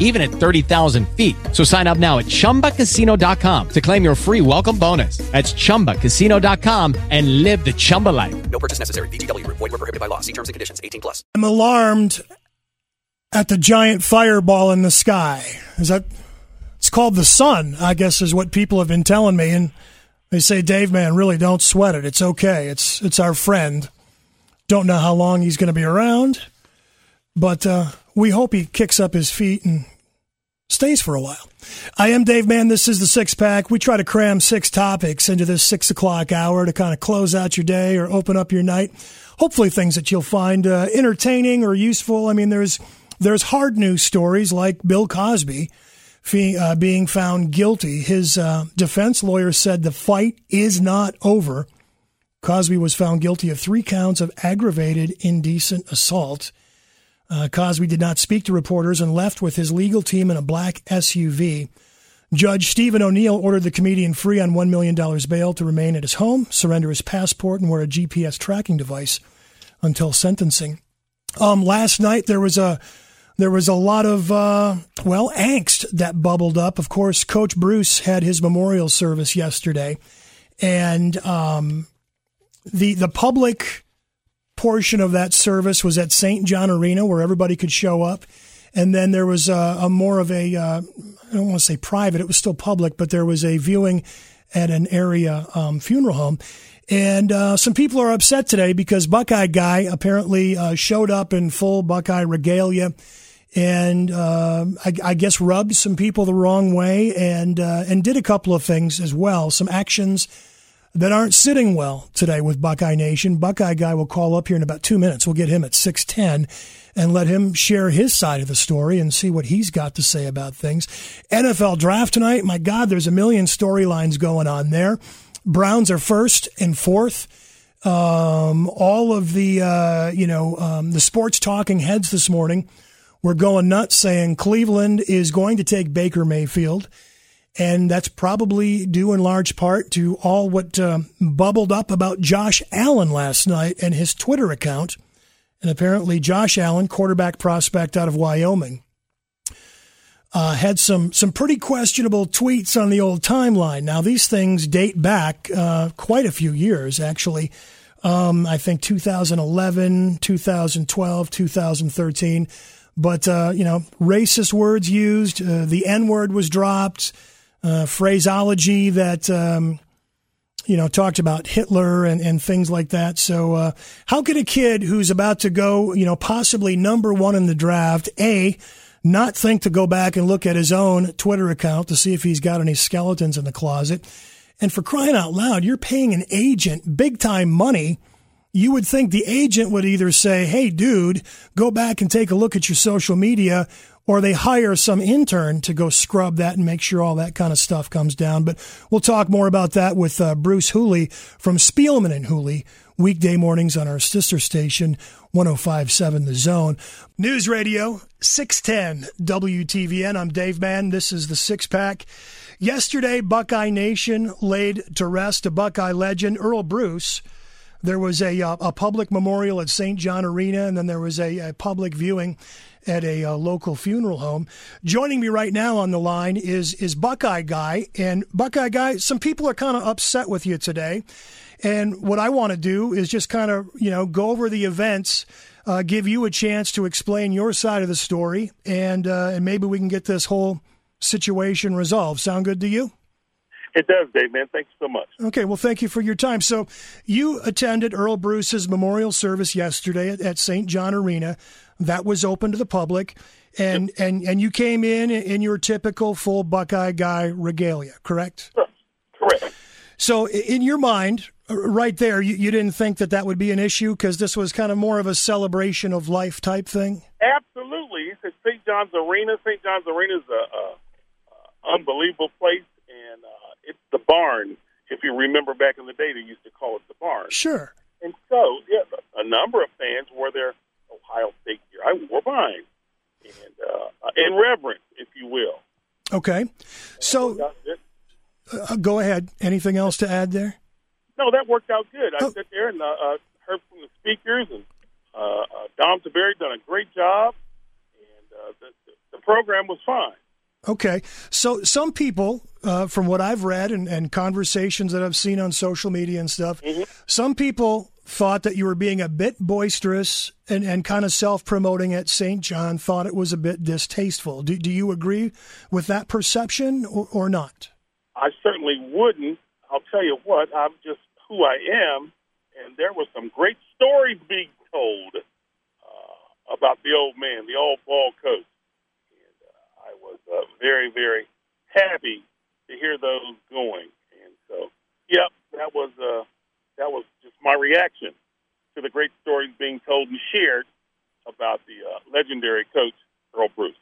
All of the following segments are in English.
even at 30,000 feet. So sign up now at chumbacasino.com to claim your free welcome bonus. That's chumbacasino.com and live the Chumba life. No purchase necessary. VGW Group. Void were prohibited by law. See terms and conditions. 18 plus. I'm alarmed at the giant fireball in the sky. Is that? It's called the sun. I guess is what people have been telling me, and they say, Dave, man, really don't sweat it. It's okay. It's it's our friend. Don't know how long he's going to be around, but uh, we hope he kicks up his feet and stays for a while. I am Dave Mann. This is the Six Pack. We try to cram six topics into this six o'clock hour to kind of close out your day or open up your night. Hopefully, things that you'll find uh, entertaining or useful. I mean, there's there's hard news stories like Bill Cosby uh, being found guilty. His uh, defense lawyer said the fight is not over. Cosby was found guilty of three counts of aggravated indecent assault. Uh, Cosby did not speak to reporters and left with his legal team in a black SUV. Judge Steven O'Neill ordered the comedian free on $1 million bail to remain at his home, surrender his passport, and wear a GPS tracking device until sentencing. Um, last night there was a there was a lot of uh, well angst that bubbled up. Of course, Coach Bruce had his memorial service yesterday, and um, the the public portion of that service was at St. John Arena, where everybody could show up. And then there was a, a more of a uh, I don't want to say private; it was still public, but there was a viewing at an area um, funeral home. And uh, some people are upset today because Buckeye Guy apparently uh, showed up in full Buckeye regalia and uh, I, I, guess rubbed some people the wrong way and uh, and did a couple of things as well, some actions that aren't sitting well today with Buckeye Nation. Buckeye guy will call up here in about two minutes. We'll get him at six ten and let him share his side of the story and see what he's got to say about things. NFL draft tonight. My God, there's a million storylines going on there. Browns are first and fourth. Um, all of the uh, you know um, the sports talking heads this morning were going nuts saying Cleveland is going to take Baker Mayfield. And that's probably due in large part to all what uh, bubbled up about Josh Allen last night and his Twitter account. And apparently, Josh Allen, quarterback prospect out of Wyoming, uh, had some some pretty questionable tweets on the old timeline. Now, these things date back uh, quite a few years, actually. Um, I think 2011, 2012, 2013. But, uh, you know, racist words used, uh, the N word was dropped, uh, phraseology that, um, you know, talked about Hitler and, and things like that. So, uh, how could a kid who's about to go, you know, possibly number one in the draft, A, not think to go back and look at his own Twitter account to see if he's got any skeletons in the closet? And for crying out loud, you're paying an agent big time money you would think the agent would either say, Hey, dude, go back and take a look at your social media, or they hire some intern to go scrub that and make sure all that kind of stuff comes down. But we'll talk more about that with uh, Bruce Hooley from Spielman and Hooley, weekday mornings on our sister station, 1057 The Zone. News Radio, 610 WTVN. I'm Dave Mann. This is the six pack. Yesterday, Buckeye Nation laid to rest a Buckeye legend, Earle Bruce there was a, uh, a public memorial at St. John Arena, and then there was a, a public viewing at a, uh, local funeral home. Joining me right now on the line is is Buckeye Guy, and Buckeye Guy. Some people are kind of upset with you today, and what I want to do is just kind of you know go over the events. Uh, give you a chance to explain your side of the story, and uh, and maybe we can get this whole situation resolved. Sound good to you? It does, Dave, man. Thanks so much. Okay, well, thank you for your time. So, you attended Earle Bruce's memorial service yesterday at, at St. John Arena. That was open to the public, and yep. and and you came in in your typical full Buckeye guy regalia, correct? Correct. So, in your mind, right there, you, you didn't think that that would be an issue because this was kind of more of a celebration of life type thing. Absolutely. It's at St. John's Arena. St. John's Arena is a, a, unbelievable place, it's the barn. If you remember back in the day, they used to call it the barn. Sure. And so, yeah, a number of fans were there. Ohio State gear. I wore mine, and uh, in reverence, if you will. Okay. So uh, go ahead. Anything else to add there? No, that worked out good. I Oh. sat there and uh, uh, heard from the speakers, and uh, uh, Dom Tiberi done a great job, and uh, the, the program was fine. Okay. So some people, uh, from what I've read and, and conversations that I've seen on social media and stuff, some people thought that you were being a bit boisterous and, and kind of self promoting at St. John, thought it was a bit distasteful. Do, do you agree with that perception or, or not? I certainly wouldn't. I'll tell you what, I'm just who I am, and there were some great stories being told uh, about the old man, the old ball coach. Uh, very, very happy to hear those going. And so, yep, that was uh, that was just my reaction to the great stories being told and shared about the uh, legendary coach Earle Bruce.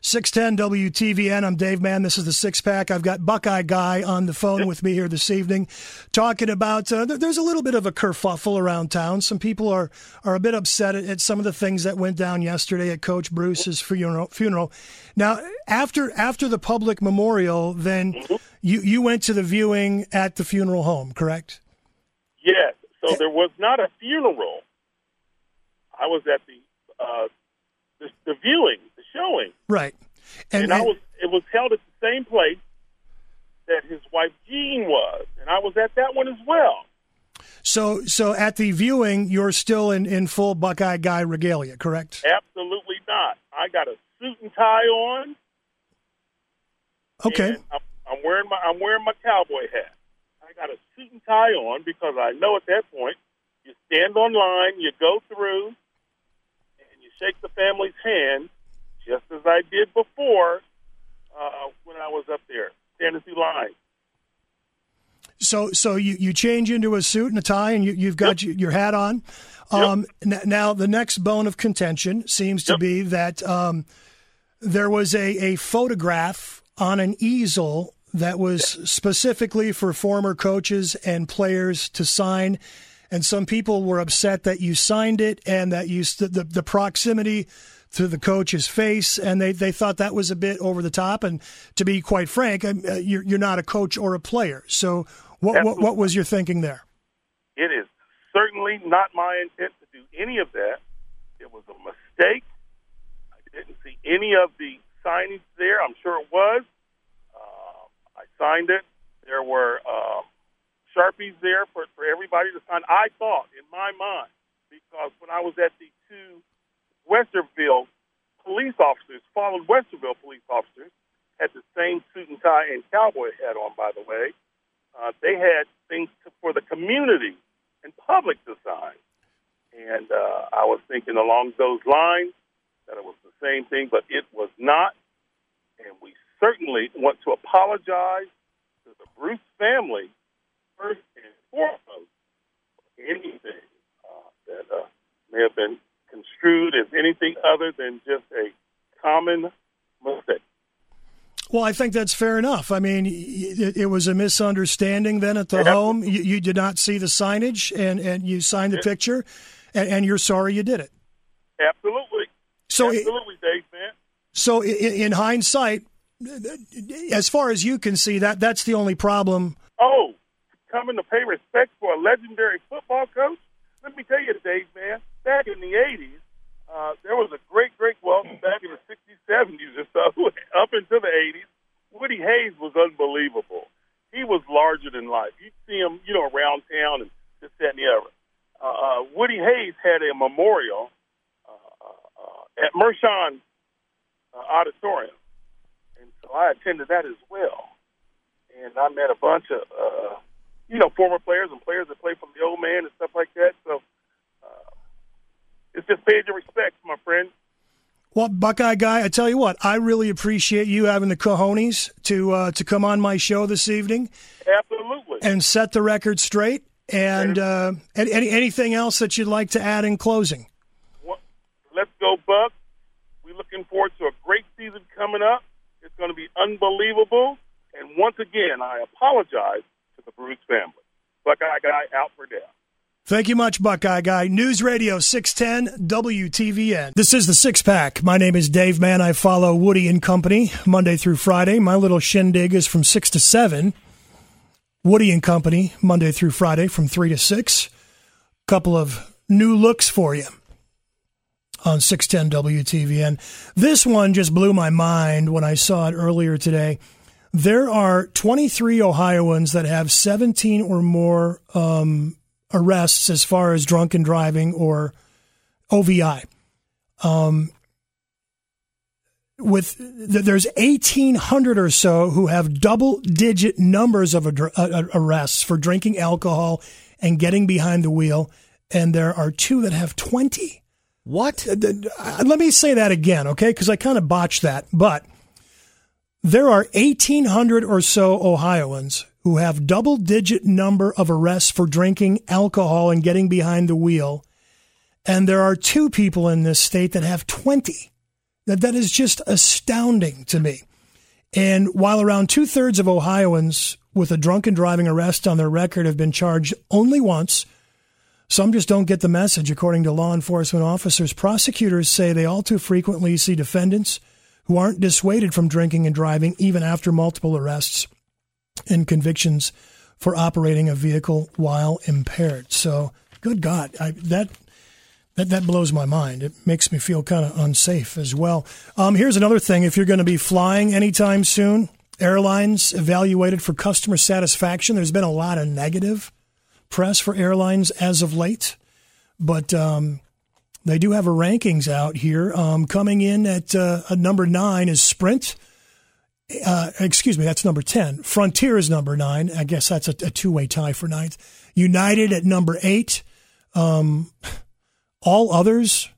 610 WTVN. I'm Dave Mann. This is the six pack. I've got Buckeye Guy on the phone with me here this evening talking about uh, there's a little bit of a kerfuffle around town. Some people are, are a bit upset at, at some of the things that went down yesterday at Coach Bruce's funeral. funeral. Now, after after the public memorial, then you, you went to the viewing at the funeral home, correct? Yes. So there was not a funeral. I was at the uh, the, the viewing, showing, Right. and, I was. It was held at the same place that his wife Jean was, and I was at that one as well. so so at the viewing, you're still in, in full Buckeye Guy regalia, correct? Absolutely not. I got a suit and tie on. Okay. and I'm, I'm wearing my I'm wearing my cowboy hat. I got a suit and tie on because I know at that point you stand on line, you go through, and you shake the family's hand, just as I did before uh, when I was up there through line. So, so you, you change into a suit and a tie, and you, you've got your, your hat on. Um, n- now, the next bone of contention seems to Yep. be that um, there was a, a photograph on an easel that was specifically for former coaches and players to sign, and some people were upset that you signed it and that you st- the the proximity to the coach's face, and they, they thought that was a bit over the top. And to be quite frank, uh, you're you're not a coach or a player, so what what, what was your thinking there? It is certainly not my intent to do any of that. It was a mistake. I didn't see any of the signings there. I'm sure it was. Uh, I signed it. There were um, sharpies there for, for everybody to sign. I thought, in my mind, because when I was at the two Westerville police officers, fallen Westerville police officers, had the same suit and tie and cowboy hat on, by the way. Uh, they had things to, for the community and public to sign. And uh, I was thinking along those lines that it was the same thing, but it was not. And we certainly want to apologize to the Bruce family first and foremost for anything uh, that uh, may have been construed as anything other than just a common mistake. Well, I think that's fair enough. I mean, it, it was a misunderstanding then at the Yeah. home. You, you did not see the signage, and, and you signed the Yeah. picture, and, and you're sorry you did it. Absolutely. So, it, Dave, man. so i- in hindsight, as far as you can see, that that's the only problem. Oh, coming to pay respect for a legendary football coach? Let me tell you, Dave, man, back in the 80s, uh, there was a great, great, well, back in the 60s, 70s or so, up into the 80s, Woody Hayes was unbelievable. He was larger than life. You'd see him, you know, around town and this, that, and the other. Uh, uh, Woody Hayes had a memorial uh, uh, uh, at Mershon uh, Auditorium. And so I attended that as well and I met a bunch of uh, you know former players and players that played from the old man and stuff like that. So it's just paying your respects, my friend. Well, Buckeye guy, I tell you what, I really appreciate you having the cojones to uh, to come on my show this evening Absolutely. and set the record straight. And uh, any, anything else that you'd like to add in closing? Well, Let's go, Buck. We're looking forward to a great season coming up. It's going to be unbelievable. And once again, I apologize to the Bruce family. Buckeye guy out for death. Thank you much, Buckeye Guy. News Radio 610 WTVN. This is the Six Pack. My name is Dave Mann. I follow Woody and Company Monday through Friday. My little shindig is from 6 to 7. Woody and Company Monday through Friday from 3 to 6. Couple of new looks for you on 610 WTVN. This one just blew my mind when I saw it earlier today. There are 23 Ohioans that have 17 or more um, arrests as far as drunken driving or OVI. Um, with there's 1800 or so who have double digit numbers of arrests for drinking alcohol and getting behind the wheel and there are two that have 20 what? Uh, let me say that again okay? Because i kind of botched that but there are 1800 or so ohioans who have double digit number of arrests for drinking alcohol and getting behind the wheel. And there are two people in this state that have 20. That, that is just astounding to me. And while around two thirds of Ohioans with a drunken driving arrest on their record have been charged only once, some just don't get the message, according to law enforcement officers. Prosecutors say they all too frequently see defendants who aren't dissuaded from drinking and driving even after multiple arrests and convictions for operating a vehicle while impaired. So, good God, I, that that that blows my mind. It makes me feel kind of unsafe as well. Um, here's another thing: if you're going to be flying anytime soon, airlines evaluated for customer satisfaction. There's been a lot of negative press for airlines as of late, but um, they do have a rankings out here. Um, coming in at uh, number nine is Spirit uh, excuse me, that's number 10. Frontier is number nine. I guess that's a, a two way tie for ninth. United at number eight. Um, all others,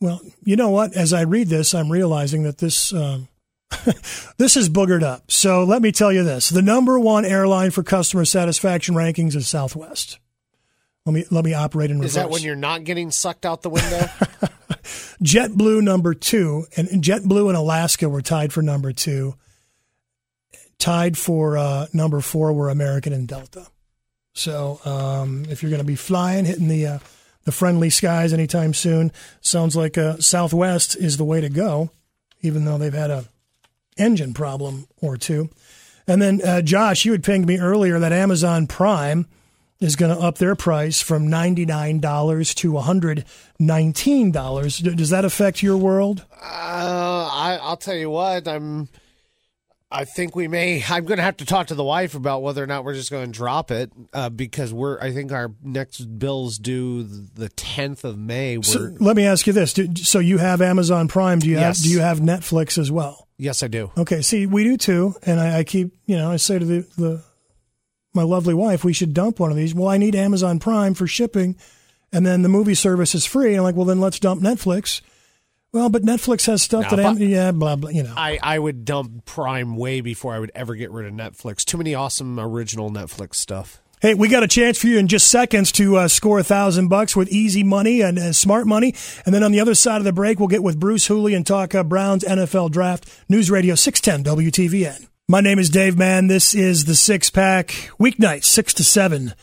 well, you know what? As I read this, I'm realizing that this. Um, this is boogered up. So let me tell you this: the number one airline for customer satisfaction rankings is Southwest. Let me let me operate in reverse. Is that when you're not getting sucked out the window? JetBlue number two, and JetBlue and Alaska were tied for number two. Tied for uh, number four were American and Delta. So um, if you're going to be flying, hitting the uh, the friendly skies anytime soon, sounds like uh, Southwest is the way to go. Even though they've had a engine problem or two. And then uh, Josh, you had pinged me earlier that Amazon Prime is going to up their price from $99 to $119. Does that affect your world? Uh, I, I'll tell you what, I'm. I think we may. I'm going to have to talk to the wife about whether or not we're just going to drop it uh, because we're. I think our next bills due the 10th of May. So let me ask you this: So you have Amazon Prime? Do you yes. have Do you have Netflix as well? Yes, I do. Okay. See, we do too, and I, I keep. You know, I say to the the my lovely wife, we should dump one of these. Well, I need Amazon Prime for shipping, and then the movie service is free. And I'm like, well, then let's dump Netflix. Well, but Netflix has stuff now, that, I, yeah, blah, blah, you know. I, I would dump Prime way before I would ever get rid of Netflix. Too many awesome original Netflix stuff. Hey, we got a chance for you in just seconds to uh, score a thousand bucks with easy money and uh, smart money. And then on the other side of the break, we'll get with Bruce Hooley and talk uh, Browns NFL draft. News Radio 610 WTVN. My name is Dave Mann. This is the Six Pack, weeknight, 6 to 7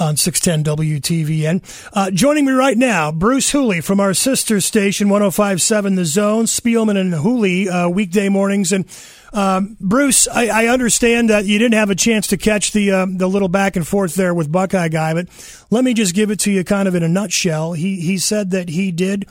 on 610 WTVN. Uh, joining me right now, Bruce Hooley from our sister station, 1057 The Zone, Spielman and Hooley, uh, weekday mornings. And um, Bruce, I, I, understand that you didn't have a chance to catch the uh, the little back and forth there with Buckeye Guy, but let me just give it to you kind of in a nutshell. He, he said that he did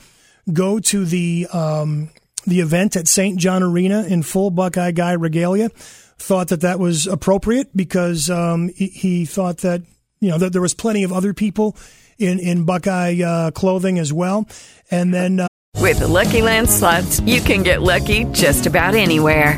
go to the um, the event at St. John Arena in full Buckeye Guy regalia. Thought that that was appropriate because um, he, he, thought that you know that there was plenty of other people in in Buckeye uh, clothing as well. And then uh, with Lucky Land slots, you can get lucky just about anywhere.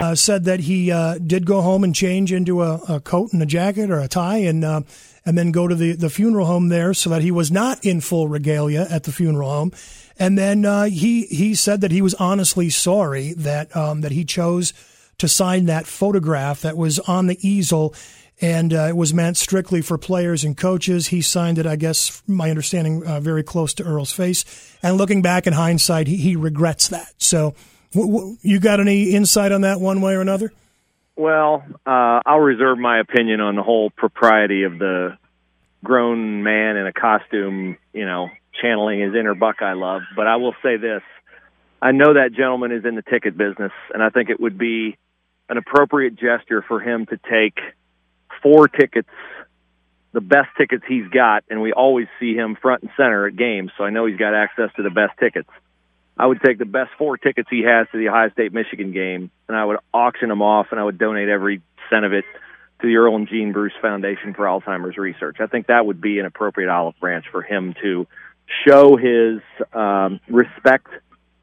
Uh, said that he uh, did go home and change into a, a, coat and a jacket or a tie and uh, and then go to the, the funeral home there so that he was not in full regalia at the funeral home And then uh, he he said that he was honestly sorry that um, that he chose to sign that photograph that was on the easel. And uh, it was meant strictly for players and coaches. He signed it, I guess, my understanding, uh, very close to Earle's face. And looking back in hindsight, he, he regrets that. So, you got any insight on that one way or another? Well, uh, I'll reserve my opinion on the whole propriety of the grown man in a costume, you know, channeling his inner Buckeye love. But I will say this I know that gentleman is in the ticket business, and I think it would be an appropriate gesture for him to take four tickets, the best tickets he's got, and we always see him front and center at games, so I know he's got access to the best tickets. I would take the best four tickets he has to the Ohio State Michigan game, and I would auction them off, and I would donate every cent of it to the Earle and Jean Bruce Foundation for Alzheimer's Research. I think that would be an appropriate olive branch for him to show his um, respect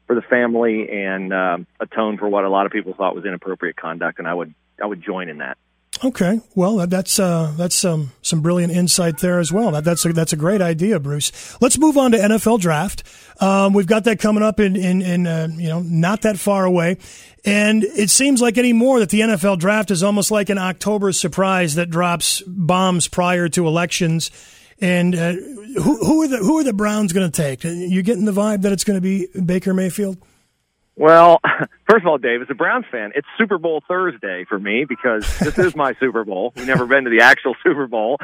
for the family and um, atone for what a lot of people thought was inappropriate conduct, and I would I would join in that. Okay, well that's uh, that's um, some brilliant insight there as well. That, that's a, that's a great idea, Bruce. Let's move on to NFL draft. Um, we've got that coming up in in, in uh, you know not that far away, and it seems like anymore that the NFL draft is almost like an October surprise that drops bombs prior to elections. And uh, who, who are the who are the Browns going to take? You're getting the vibe that it's going to be Baker Mayfield? Well, first of all, Dave, as a Browns fan, it's Super Bowl Thursday for me because this is my Super Bowl. We've never been to the actual Super Bowl.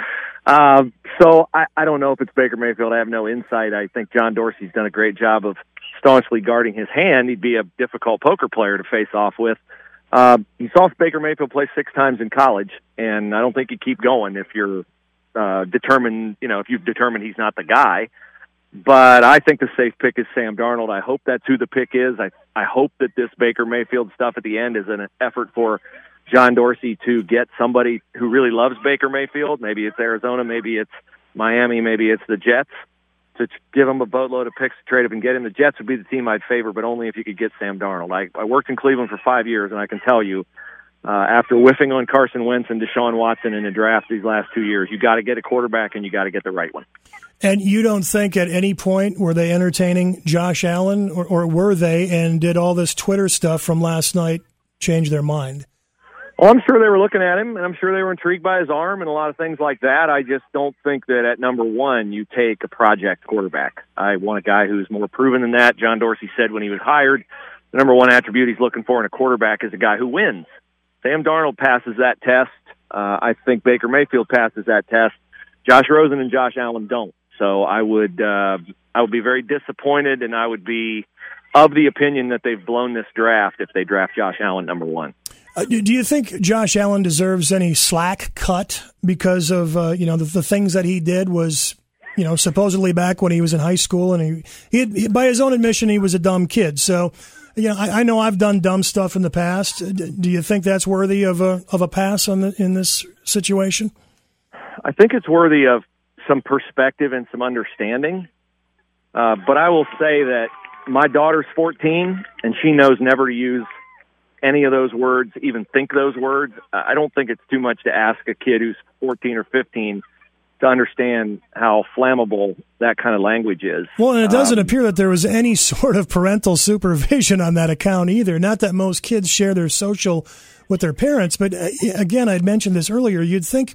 Um, so I, I don't know if it's Baker Mayfield. I have no insight. I think John Dorsey's done a great job of staunchly guarding his hand. He'd be a difficult poker player to face off with. Uh, you saw Baker Mayfield play six times in college, and I don't think you keep going if you're uh, determined, you know, if you've determined he's not the guy. But I think the safe pick is Sam Darnold. I hope that's who the pick is. I I hope that this Baker Mayfield stuff at the end is an effort for John Dorsey to get somebody who really loves Baker Mayfield. Maybe it's Arizona, maybe it's Miami, maybe it's the Jets to give him a boatload of picks to trade up and get him. The Jets would be the team I'd favor, but only if you could get Sam Darnold. I, I worked in Cleveland for five years, and I can tell you uh, after whiffing on Carson Wentz and Deshaun Watson in the draft these last two years. You got to get a quarterback and you got to get the right one. And you don't think at any point were they entertaining Josh Allen, or, or were they? And did all this Twitter stuff from last night change their mind? Well, I'm sure they were looking at him, and I'm sure they were intrigued by his arm and a lot of things like that. I just don't think that at number one you take a project quarterback. I want a guy who's more proven than that. John Dorsey said when he was hired, the number one attribute he's looking for in a quarterback is a guy who wins. Sam Darnold passes that test. Uh, I think Baker Mayfield passes that test. Josh Rosen and Josh Allen don't. So I would uh, I would be very disappointed, and I would be of the opinion that they've blown this draft if they draft Josh Allen number one. Uh, do you think Josh Allen deserves any slack cut because of uh, you know the, the, things that he did was you know supposedly back when he was in high school and he, he, had, he by his own admission he was a dumb kid. So you know I, I, know I've done dumb stuff in the past. Do you think that's worthy of a of a pass on the, in this situation? I think it's worthy of some perspective and some understanding. Uh, but I will say that my daughter's 14 and she knows never to use any of those words, even think those words. I don't think it's too much to ask a kid who's 14 or 15 to understand how flammable that kind of language is. Well, and it doesn't um, appear that there was any sort of parental supervision on that account either. Not that most kids share their social with their parents, but uh, again, I'd mentioned this earlier. You'd think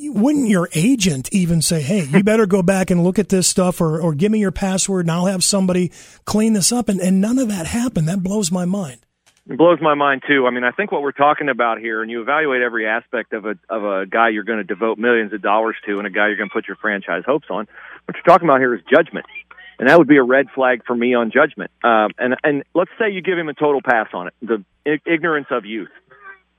wouldn't your agent even say, "Hey, you better go back and look at this stuff, or or give me your password, and I'll have somebody clean this up"? And and none of that happened. That blows my mind. It blows my mind too. I mean, I think what we're talking about here, and you evaluate every aspect of a of a guy you're going to devote millions of dollars to, and a guy you're going to put your franchise hopes on. What you're talking about here is judgment, and that would be a red flag for me on judgment. Um, and and let's say you give him a total pass on it, the ignorance of youth.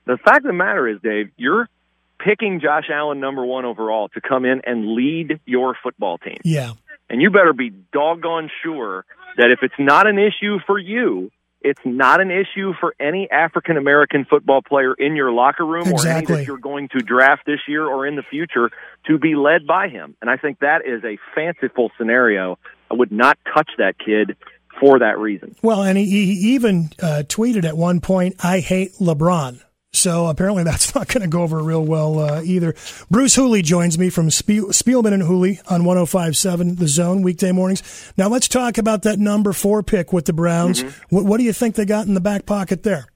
The fact of the matter is, Dave, you're picking Josh Allen number one overall to come in and lead your football team. Yeah. And you better be doggone sure that if it's not an issue for you, it's not an issue for any African American football player in your locker room exactly. or any that you're going to draft this year or in the future to be led by him. And I think that is a fanciful scenario. I would not touch that kid for that reason. Well, and he, he even uh, tweeted at one point, "I hate LeBron." So apparently that's not going to go over real well uh, either. Bruce Hooley joins me from Spiel- Spielman and Hooley on 105.7 The Zone weekday mornings. Now let's talk about that number four pick with the Browns. Mm-hmm. What, what do you think they got in the back pocket there?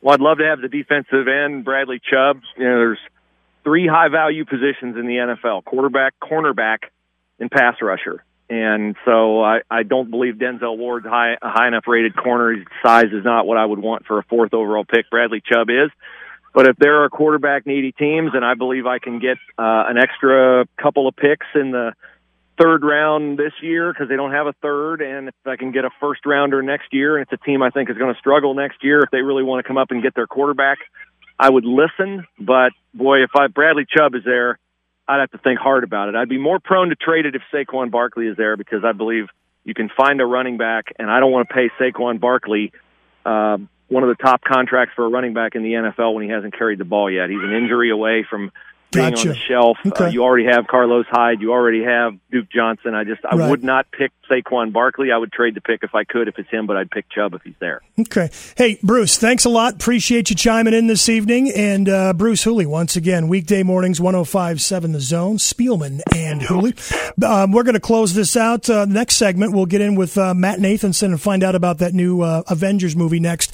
Well, I'd love to have the defensive end, Bradley Chubb. You know, there's three high value positions in the NFL quarterback, cornerback, and pass rusher. And so I, I don't believe Denzel Ward's high, high enough rated corner. His size is not what I would want for a fourth overall pick. Bradley Chubb is. But if there are quarterback needy teams, and I believe I can get uh, an extra couple of picks in the third round this year because they don't have a third, and if I can get a first rounder next year, and it's a team I think is going to struggle next year if they really want to come up and get their quarterback, I would listen. But boy, if I Bradley Chubb is there, I'd have to think hard about it. I'd be more prone to trade it if Saquon Barkley is there because I believe you can find a running back, and I don't want to pay Saquon Barkley uh, one of the top contracts for a running back in the NFL when he hasn't carried the ball yet. He's an injury away from being Gotcha. on the shelf. Okay. Uh, you already have Carlos Hyde. You already have Duke Johnson. I just I Right. would not pick Saquon Barkley. I would trade the pick if I could if it's him, but I'd pick Chubb if he's there. Okay. Hey, Bruce, thanks a lot. Appreciate you chiming in this evening. And uh, Bruce Hooley, once again, weekday mornings, 1057 The Zone, Spielman and Hooley. Um, we're going to close this out. Uh, next segment, we'll get in with uh, Matt Nathanson and find out about that new uh, Avengers movie next.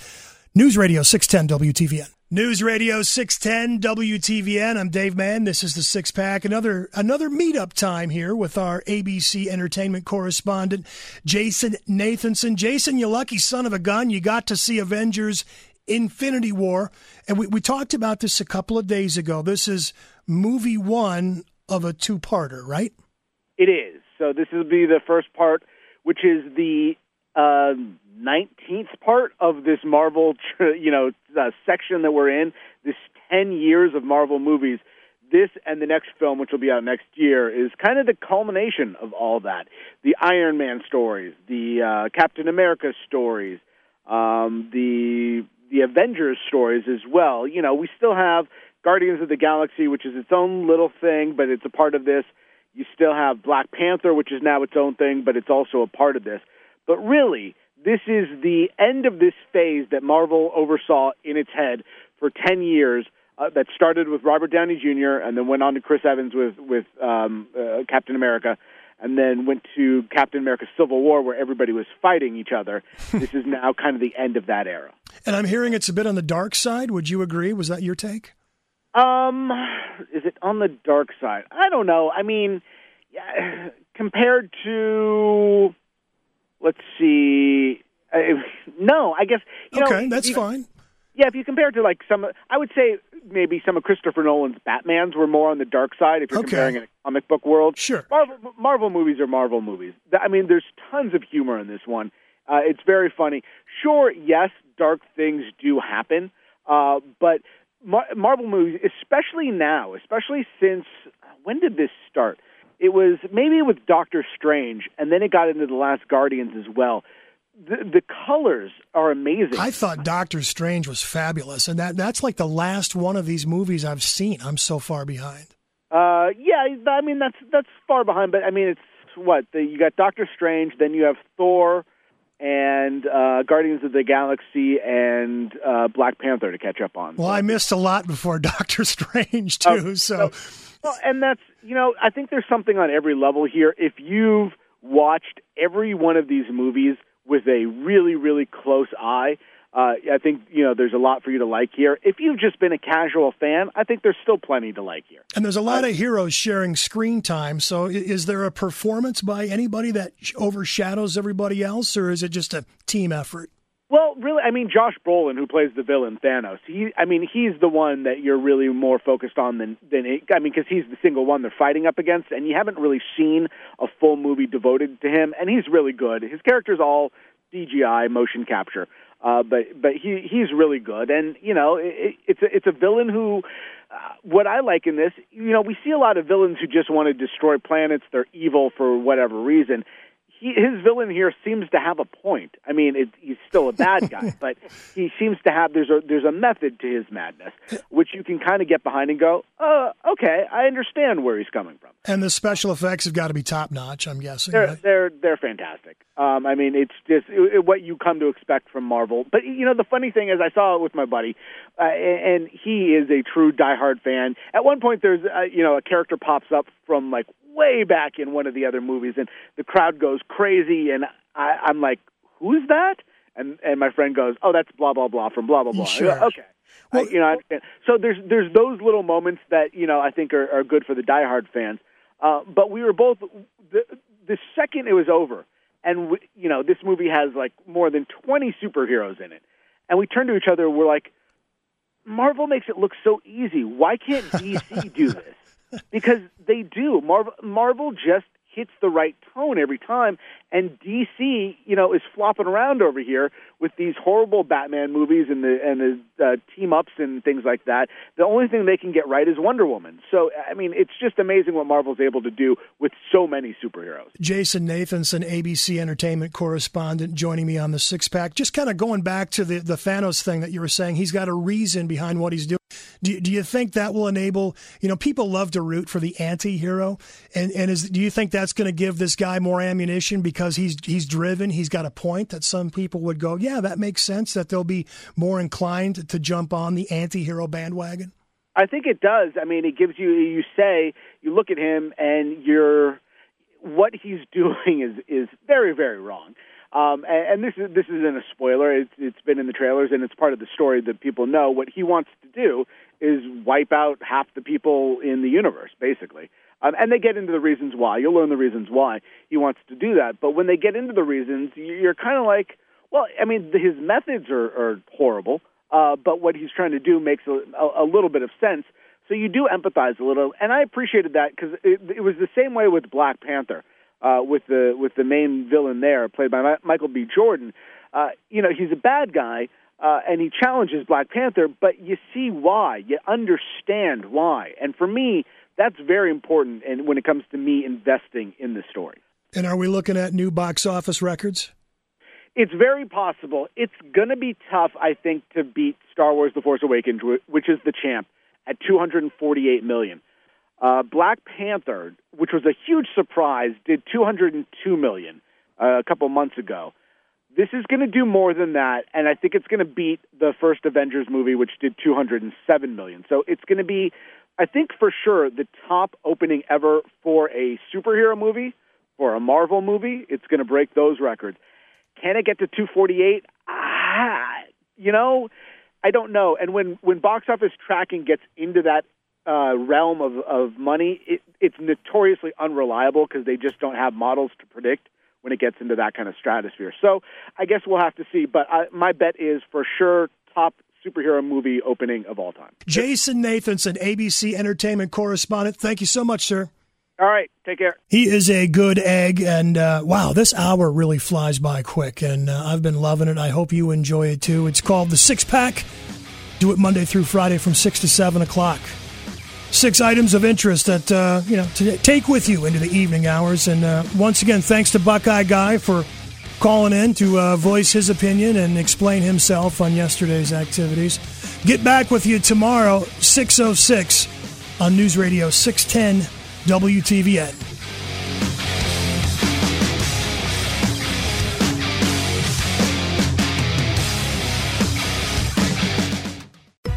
News Radio 610 WTVN. News Radio 610 WTVN. I'm Dave Mann. This is the Six Pack. Another another meetup time here with our ABC entertainment correspondent Jason Nathanson. Jason, you lucky son of a gun. You got to see Avengers Infinity War. And we, we talked about this a couple of days ago. This is movie one of a two parter, right? It is. So this will be the first part, which is the uh, 19th part of this Marvel, you know, uh, section that we're in. This 10 years of Marvel movies. This and the next film, which will be out next year, is kind of the culmination of all that. The Iron Man stories, the uh, Captain America stories, um, the the Avengers stories as well. You know, we still have Guardians of the Galaxy, which is its own little thing, but it's a part of this. You still have Black Panther, which is now its own thing, but it's also a part of this. But really, this is the end of this phase that Marvel oversaw in its head for 10 years. Uh, that started with Robert Downey Jr. and then went on to Chris Evans with with um, uh, Captain America, and then went to Captain America: Civil War, where everybody was fighting each other. this is now kind of the end of that era. And I'm hearing it's a bit on the dark side. Would you agree? Was that your take? Um, is it on the dark side? I don't know. I mean, yeah, compared to, let's see, uh, no, I guess you know. okay, that's you- fine. Yeah, if you compare it to like some, I would say maybe some of Christopher Nolan's Batman's were more on the dark side. If you're Okay. comparing in a comic book world, Sure. Marvel, Marvel movies are Marvel movies. I mean, there's tons of humor in this one. Uh, it's very funny. Sure, yes, dark things do happen, uh, but Mar- Marvel movies, especially now, especially since when did this start? It was maybe with Doctor Strange, and then it got into the Last Guardians as well. The, the colors are amazing. I thought Doctor Strange was fabulous, and that that's like the last one of these movies I've seen. I'm so far behind. Uh, yeah, I mean that's that's far behind, but I mean it's what the, you got Doctor Strange, then you have Thor and uh, Guardians of the Galaxy and uh, Black Panther to catch up on. Well, So- I missed a lot before Doctor Strange too. Oh, so Well, and that's you know I think there's something on every level here. If you've watched every one of these movies with a really really close eye, uh, I think you know there's a lot for you to like here. If you've just been a casual fan, I think there's still plenty to like here. and there's a lot of heroes sharing screen time. So is there a performance by anybody that overshadows everybody else, or is it just a team effort? Well, really, I mean, Josh Brolin, who plays the villain Thanos, he, I mean, he's the one that you're really more focused on than than it, I mean, because he's the single one they're fighting up against, and you haven't really seen a full movie devoted to him, and he's really good. His character's all CGI, motion capture, uh, but but he he's really good, and you know, it, it's a, it's a villain who. Uh, what I like in this, you know, we see a lot of villains who just want to destroy planets. They're evil for whatever reason he, his villain here seems to have a point. I mean, it, he's still a bad guy, but he seems to have there's a there's a method to his madness, which you can kind of get behind and go, uh, okay, I understand where he's coming from. And the special effects have got to be top notch. I'm guessing. They're right? they're they're fantastic. Um, I mean, it's just it, it- what you come to expect from Marvel. But you know, the funny thing is, I saw it with my buddy, uh, and, and he is a true diehard fan. At one point, there's uh, you know a character pops up from like way back in one of the other movies, and the crowd goes crazy, and I, I'm like, who's that? And and my friend goes, oh, that's blah blah blah from blah blah blah. Go, Sure. okay. I, you know, I understand. So there's there's those little moments that you know I think are, are good for the diehard fans. Uh, but we were both the, the second it was over, and we, you know this movie has like more than 20 superheroes in it, and we turned to each other. We're like, Marvel makes it look so easy. Why can't DC do this? Because they do. Marvel Marvel just hits the right tone every time, and DC, you know, is flopping around over here with these horrible Batman movies and the and the uh, team ups and things like that. The only thing they can get right is Wonder Woman. So I mean, it's just amazing what Marvel's able to do with so many superheroes. Jason Nathanson, ABC Entertainment correspondent, joining me on the six pack. Just kind of going back to the, the Thanos thing that you were saying, he's got a reason behind what he's doing. Do, you- do you think that will enable, you know, people love to root for the anti hero? And, and is, do you think that's going to give this guy more ammunition because he's, he's driven? He's got a point that some people would go, yeah, that makes sense, that they'll be more inclined to jump on the anti hero bandwagon? I think it does. I mean, it gives you you say you look at him and you're what he's doing is is very very wrong. Um, and, and this is this isn't a spoiler. It's it's been in the trailers and it's part of the story that people know. What he wants to do is wipe out half the people in the universe, basically. Um, and they get into the reasons why. You'll learn the reasons why he wants to do that. But when they get into the reasons, you're kind of like, well, I mean, his methods are, are horrible, uh, but what he's trying to do makes a, a, a little bit of sense. So you do empathize a little, and I appreciated that because it, it was the same way with Black Panther, uh, with the with the main villain there, played by Mi- Michael B. Jordan. Uh, you know, he's a bad guy, uh, and he challenges Black Panther, but you see why, you understand why, and for me, that's very important. And when it comes to me investing in the story. And are we looking at new box office records? It's very possible. It's going to be tough, I think, to beat Star Wars: The Force Awakens, which is the champ, at 248 million. Uh, Black Panther, which was a huge surprise, did 202 million uh, a couple months ago. This is going to do more than that, and I think it's going to beat the first Avengers movie, which did 207 million. So it's going to be, I think, for sure, the top opening ever for a superhero movie, for a Marvel movie. It's going to break those records. Can it get to 248? Ah, you know, I don't know. And when when box office tracking gets into that uh, realm of of money, it, it's notoriously unreliable because they just don't have models to predict when it gets into that kind of stratosphere. So I guess we'll have to see. But I, my bet is for sure top superhero movie opening of all time. Jason Nathanson, ABC Entertainment correspondent. Thank you so much, sir. All right, take care. He is a good egg, and uh, wow, this hour really flies by quick, and uh, I've been loving it. I hope you enjoy it too. It's called the Six Pack. Do it Monday through Friday from six to seven o'clock. Six items of interest that uh, you know to take with you into the evening hours. And uh, once again, thanks to Buckeye Guy for calling in to uh, voice his opinion and explain himself on yesterday's activities. Get back with you tomorrow, six oh six, on News Radio six ten WTVN.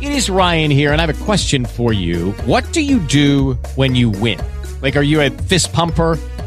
It is Ryan here, and I have a question for you. What do you do when you win? Like, are you a fist pumper?